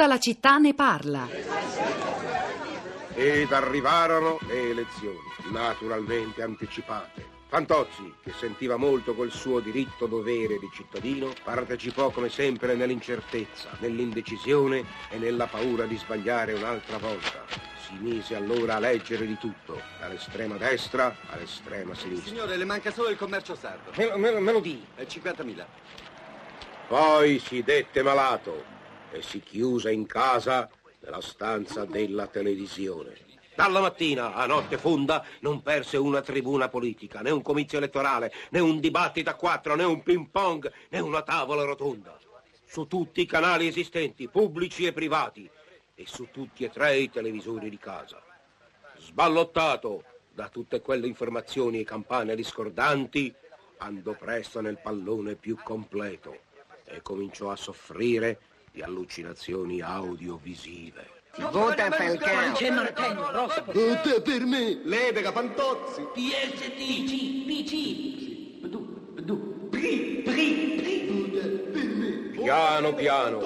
Tutta la città ne parla. Ed arrivarono le elezioni, naturalmente anticipate. Fantozzi, che sentiva molto quel suo diritto dovere di cittadino, partecipò come sempre nell'incertezza, nell'indecisione e nella paura di sbagliare un'altra volta. Si mise allora a leggere di tutto, dall'estrema destra all'estrema sinistra. Signore, le manca solo il commercio sardo. Me, me, me lo di. È 50.000. Poi si dette malato e si chiuse in casa nella stanza della televisione. Dalla mattina a notte fonda non perse una tribuna politica, né un comizio elettorale, né un dibattito a quattro, né un ping pong, né una tavola rotonda. Su tutti i canali esistenti, pubblici e privati, e su tutti e tre i televisori di casa. Sballottato da tutte quelle informazioni e campane discordanti, andò presto nel pallone più completo e cominciò a soffrire di allucinazioni audiovisive. Si vota Falcao. C'è Martello, Rosa. Vota per me. Lepega, Fantozzi. PSD, PC, PC. Bdu, bdu. Pri, pri, pri. Piano piano,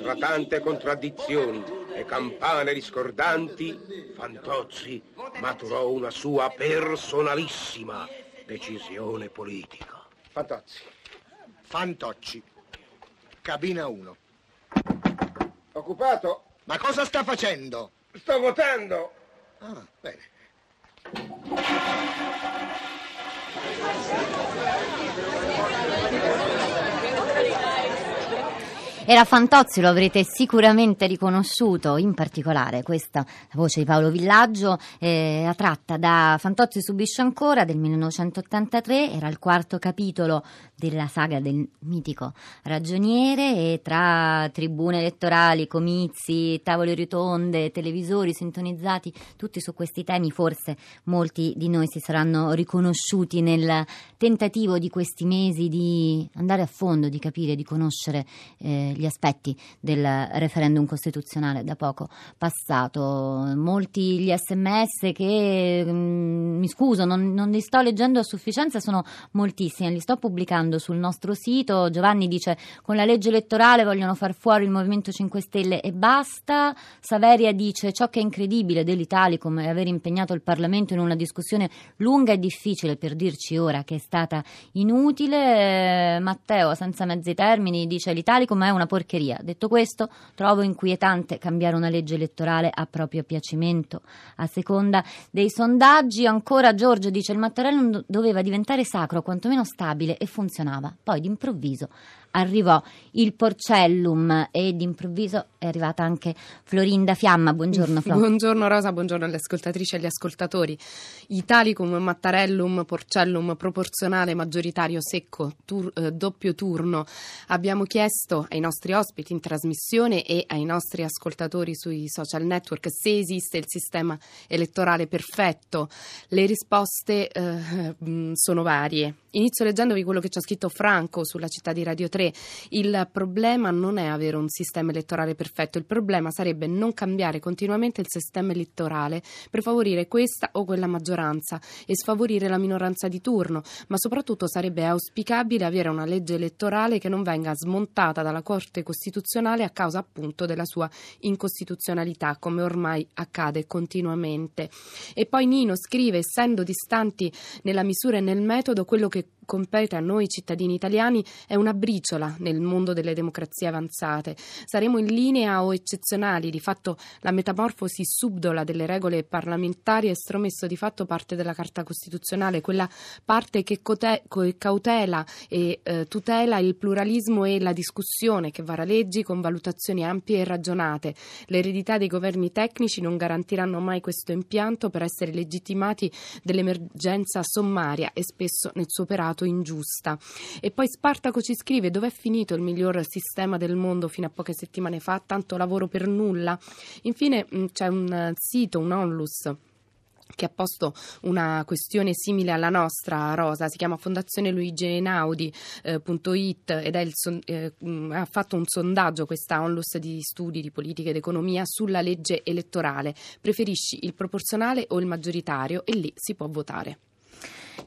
tra tante contraddizioni e campane discordanti, Fantozzi maturò una sua personalissima decisione politica. Fantozzi. Fantocci. Cabina 1. Occupato? Ma cosa sta facendo? Sto votando. Ah, bene. Era Fantozzi, lo avrete sicuramente riconosciuto, in particolare questa voce di Paolo Villaggio, eh, tratta da Fantozzi subisce ancora del 1983, era il quarto capitolo della saga del mitico ragioniere e tra tribune elettorali, comizi, tavole ritonde, televisori sintonizzati, tutti su questi temi forse molti di noi si saranno riconosciuti nel tentativo di questi mesi di andare a fondo, di capire, di conoscere eh, gli aspetti del referendum costituzionale da poco passato. Molti gli sms che mm, mi scuso, non, non li sto leggendo a sufficienza, sono moltissimi, li sto pubblicando sul nostro sito. Giovanni dice con la legge elettorale vogliono far fuori il Movimento 5 Stelle e basta. Saveria dice ciò che è incredibile dell'Italicum è aver impegnato il Parlamento in una discussione lunga e difficile per dirci ora che è stata inutile. Matteo, senza mezzi termini, dice l'Italicum è una porcheria. Detto questo, trovo inquietante cambiare una legge elettorale a proprio piacimento. A seconda dei sondaggi, ancora Giorgio dice il Mattarello doveva diventare sacro, quantomeno stabile e funzionava. Poi d'improvviso arrivò il Porcellum e d'improvviso è arrivata anche Florinda Fiamma. Buongiorno Flo. Buongiorno Rosa, buongiorno alle ascoltatrici e agli ascoltatori. Italicum, Mattarellum, Porcellum, proporzionale, maggioritario, secco, tur, eh, doppio turno. Abbiamo chiesto ai nostri ospiti in trasmissione e ai nostri ascoltatori sui social network se esiste il sistema elettorale perfetto. Le risposte eh, sono varie. Inizio leggendovi quello che ci ha scritto Franco sulla città di Radio 3 il problema non è avere un sistema elettorale perfetto, il problema sarebbe non cambiare continuamente il sistema elettorale per favorire questa o quella maggioranza e sfavorire la minoranza di turno, ma soprattutto sarebbe auspicabile avere una legge elettorale che non venga smontata dalla Corte Costituzionale a causa appunto della sua incostituzionalità, come ormai accade continuamente. E poi Nino scrive, essendo distanti nella misura e nel metodo, quello che compete a noi cittadini italiani è una briciola nel mondo delle democrazie avanzate. Saremo in linea o eccezionali, di fatto la metamorfosi subdola delle regole parlamentari è stromesso di fatto parte della Carta Costituzionale, quella parte che cote- cautela e eh, tutela il pluralismo e la discussione, che vara leggi con valutazioni ampie e ragionate. L'eredità dei governi tecnici non garantiranno mai questo impianto per essere legittimati dell'emergenza sommaria e spesso nel suo operato considerato ingiusta. E poi Spartaco ci scrive dov'è finito il miglior sistema del mondo fino a poche settimane fa, tanto lavoro per nulla. Infine c'è un sito, un onlus che ha posto una questione simile alla nostra, Rosa, si chiama Fondazione Luigi Einaudi.it eh, ed son, eh, ha fatto un sondaggio, questa onlus di studi di politica ed economia, sulla legge elettorale. Preferisci il proporzionale o il maggioritario? E lì si può votare.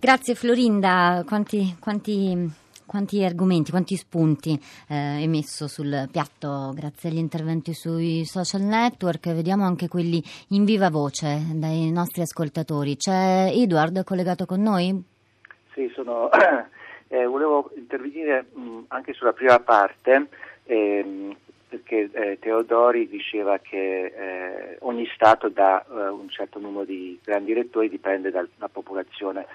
Grazie Florinda, quanti, quanti quanti argomenti, quanti spunti eh, messo sul piatto grazie agli interventi sui social network. Vediamo anche quelli in viva voce dai nostri ascoltatori. C'è Edward collegato con noi? Sì, sono, eh, volevo intervenire mh, anche sulla prima parte. Ehm, perché eh, Teodori diceva che eh, ogni Stato dà eh, un certo numero di grandi elettori, dipende dalla popolazione,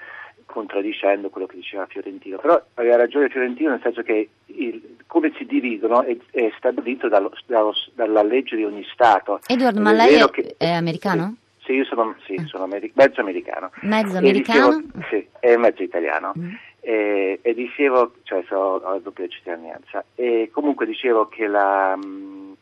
contraddicendo quello che diceva Fiorentino. Però aveva ragione Fiorentino nel senso che il, come si dividono è, è stabilito dallo, dallo, dalla legge di ogni Stato. Edward, ma lei è, che, è americano? Sì, io sono, sì, sono ameri- mezzo americano. Mezzo americano? Dicevo, sì, e mezzo italiano. Mm. E, e, dicevo, cioè so, ho la doppia cittadinanza, e comunque dicevo che la, mh,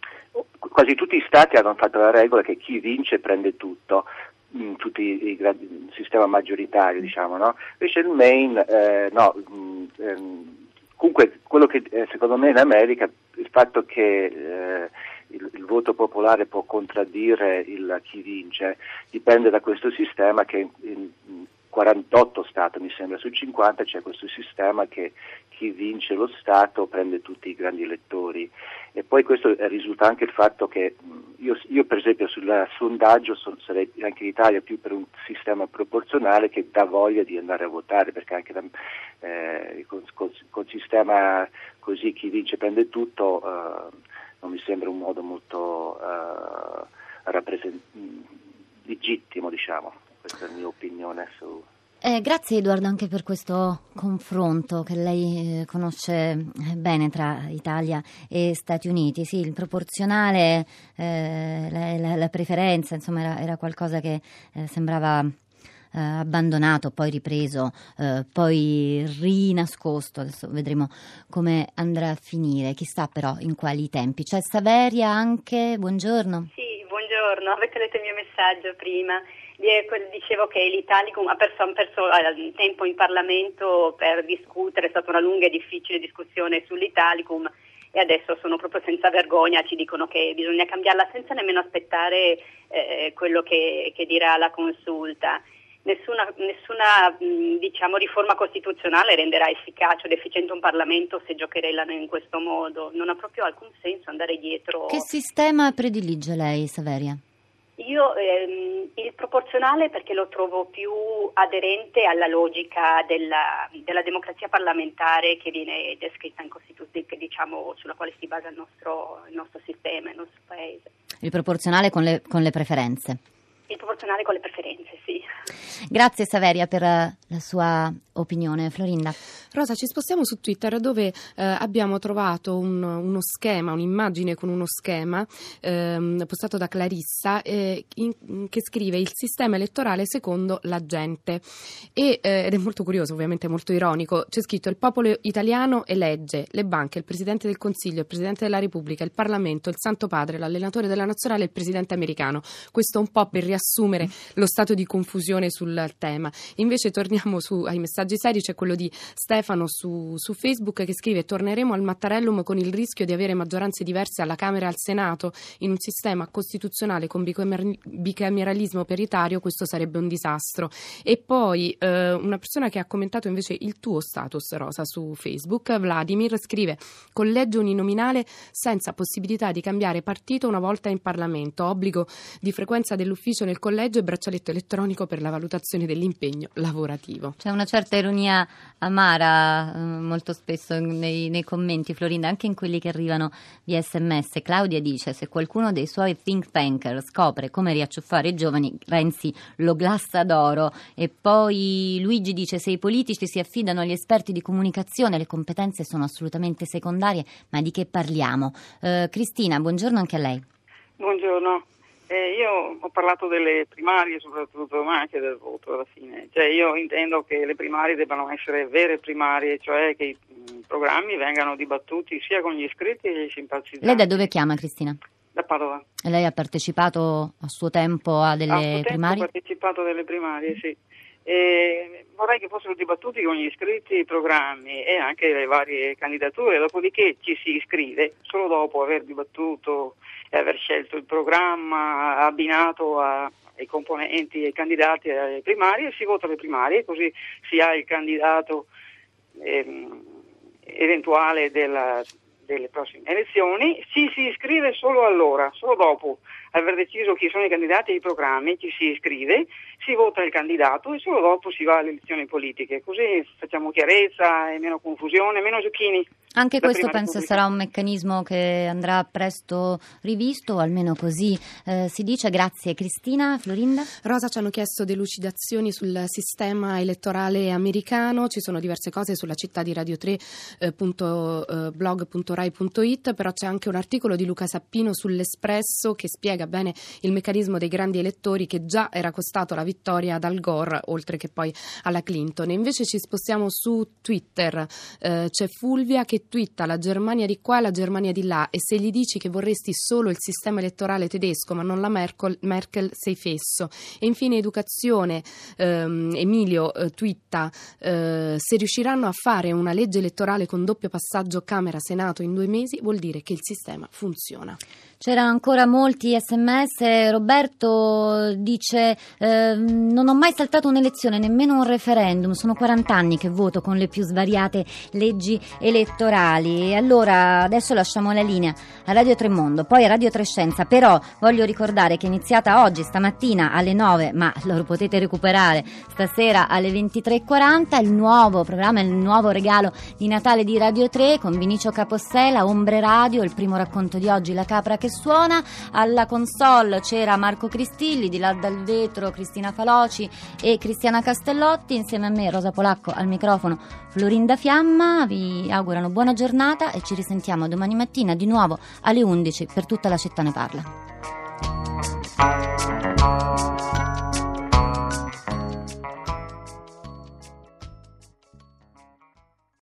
quasi tutti gli stati hanno fatto la regola che chi vince prende tutto, mh, tutti i, il sistema maggioritario, diciamo, no? Invece il Maine, eh, no, mh, ehm, comunque quello che eh, secondo me in America, il fatto che eh, il, il, voto popolare può contraddire il, chi vince, dipende da questo sistema che in, 48 Stati mi sembra su 50 c'è questo sistema che chi vince lo Stato prende tutti i grandi elettori. E poi questo risulta anche il fatto che io, io per esempio sul sondaggio sono, sarei anche in Italia più per un sistema proporzionale che dà voglia di andare a votare perché anche da, eh, con, con, con sistema così chi vince prende tutto eh, non mi sembra un modo molto eh, rappresent- legittimo diciamo. Questa è la mia opinione su... Eh, grazie Edoardo anche per questo confronto che lei eh, conosce eh, bene tra Italia e Stati Uniti. Sì, il proporzionale, eh, la, la, la, preferenza, insomma, era, era qualcosa che eh, sembrava eh, abbandonato, poi ripreso, poi rinascosto. Adesso vedremo come andrà a finire. Chissà però in quali tempi. C'è Saveria anche, buongiorno. Sì, buongiorno. Avete letto il mio messaggio prima dicevo che l'Italicum ha perso, perso eh, tempo in Parlamento per discutere, è stata una lunga e difficile discussione sull'Italicum e adesso sono proprio senza vergogna, ci dicono che bisogna cambiarla senza nemmeno aspettare eh, quello che, che, dirà la consulta. Nessuna, nessuna diciamo, riforma costituzionale renderà efficace ed efficiente un Parlamento se giocherellano in questo modo. Non ha proprio alcun senso andare dietro. Che sistema predilige lei, Saveria? Io ehm, il proporzionale perché lo trovo più aderente alla logica della, della democrazia parlamentare che viene descritta in Costituzione, diciamo, sulla quale si basa il nostro, il nostro sistema, il nostro paese. Il proporzionale con le, con le preferenze? Il proporzionale con le preferenze, sì. Grazie Saveria per la sua opinione. Florinda. Rosa, ci spostiamo su Twitter dove eh, abbiamo trovato un, uno schema, un'immagine con uno schema ehm, postato da Clarissa eh, in, che scrive il sistema elettorale secondo la gente e, eh, ed è molto curioso, ovviamente molto ironico. C'è scritto il popolo italiano elegge le banche, il Presidente del Consiglio, il Presidente della Repubblica, il Parlamento, il Santo Padre, l'allenatore della nazionale e il Presidente americano. Questo un po' per riassumere lo stato di confusione sul tema. Invece torniamo su, ai messaggi seri, c'è quello di Stefano su, su, Facebook che scrive torneremo al Mattarellum con il rischio di avere maggioranze diverse alla Camera e al Senato in un sistema costituzionale con bicameralismo paritario, questo sarebbe un disastro. E poi eh, una persona che ha commentato invece il tuo status Rosa su Facebook, Vladimir, scrive collegio uninominale senza possibilità di cambiare partito una volta in Parlamento, obbligo di frequenza dell'ufficio nel collegio e braccialetto elettronico per la valutazione dell'impegno lavorativo. C'è una certa ironia amara eh, molto spesso nei, nei, commenti, Florinda, anche in quelli che arrivano via sms. Claudia dice: Se qualcuno dei suoi think tanker scopre come riacciuffare i giovani, Renzi lo glassa d'oro. E poi Luigi dice: Se i politici si affidano agli esperti di comunicazione, le competenze sono assolutamente secondarie, ma di che parliamo? Eh, Cristina, buongiorno anche a lei. Buongiorno. Eh, io ho parlato delle primarie soprattutto, ma anche del voto alla fine. Cioè, io intendo che le primarie debbano essere vere primarie, cioè che i programmi vengano dibattuti sia con gli iscritti che gli simpatizzanti. Lei da dove chiama Cristina? Da Padova. E lei ha partecipato a suo tempo a delle a primarie? Ho partecipato a delle primarie, sì. E vorrei che fossero dibattuti con gli iscritti i programmi e anche le varie candidature, dopodiché ci si iscrive solo dopo aver dibattuto e aver scelto il programma abbinato a, ai componenti e ai candidati alle primarie, si vota le primarie, così si ha il candidato ehm, eventuale della- delle prossime elezioni, ci si iscrive solo allora, solo dopo aver deciso chi sono i candidati e i programmi, ci si iscrive, si vota il candidato e solo dopo si va alle elezioni politiche, così facciamo chiarezza e meno confusione, meno giochini. Anche La questo penso Repubblica. sarà un meccanismo che andrà presto rivisto, o almeno così eh, si dice. Grazie Cristina, Florinda. Rosa ci hanno chiesto delucidazioni sul sistema elettorale americano, ci sono diverse cose sulla città di Radio 3 eh, punto, eh, però c'è anche un articolo di Luca Sappino sull'Espresso che spiega bene il meccanismo dei grandi elettori che già era costato la vittoria ad Al Gore, oltre che poi alla Clinton. E invece ci spostiamo su Twitter, Eh, c'è Fulvia che twitta la Germania di qua e la Germania di là e se gli dici che vorresti solo il sistema elettorale tedesco ma non la Merkel, Merkel sei fesso. E infine educazione, ehm, Emilio eh, twitta eh, se riusciranno a fare una legge elettorale con doppio passaggio Camera-Senato in due mesi vuol dire che il sistema funziona. C'erano ancora molti sms. Roberto dice: eh, Non ho mai saltato un'elezione, nemmeno un referendum. Sono 40 anni che voto con le più svariate leggi elettorali. E allora adesso lasciamo la linea a Radio Tremondo, poi a Radio Trescenza. Però voglio ricordare che è iniziata oggi, stamattina alle 9, ma lo potete recuperare stasera alle 23.40. Il nuovo programma, il nuovo regalo di Natale di Radio 3 con Vinicio Capossela, Ombre Radio, il primo racconto di oggi, La capra che suona. Alla console c'era Marco Cristilli, di là dal vetro Cristina Faloci e Cristiana Castellotti, insieme a me Rosa Polacco al microfono Florinda Fiamma. Vi augurano buona giornata e ci risentiamo domani mattina di nuovo alle 11 per tutta la città ne parla.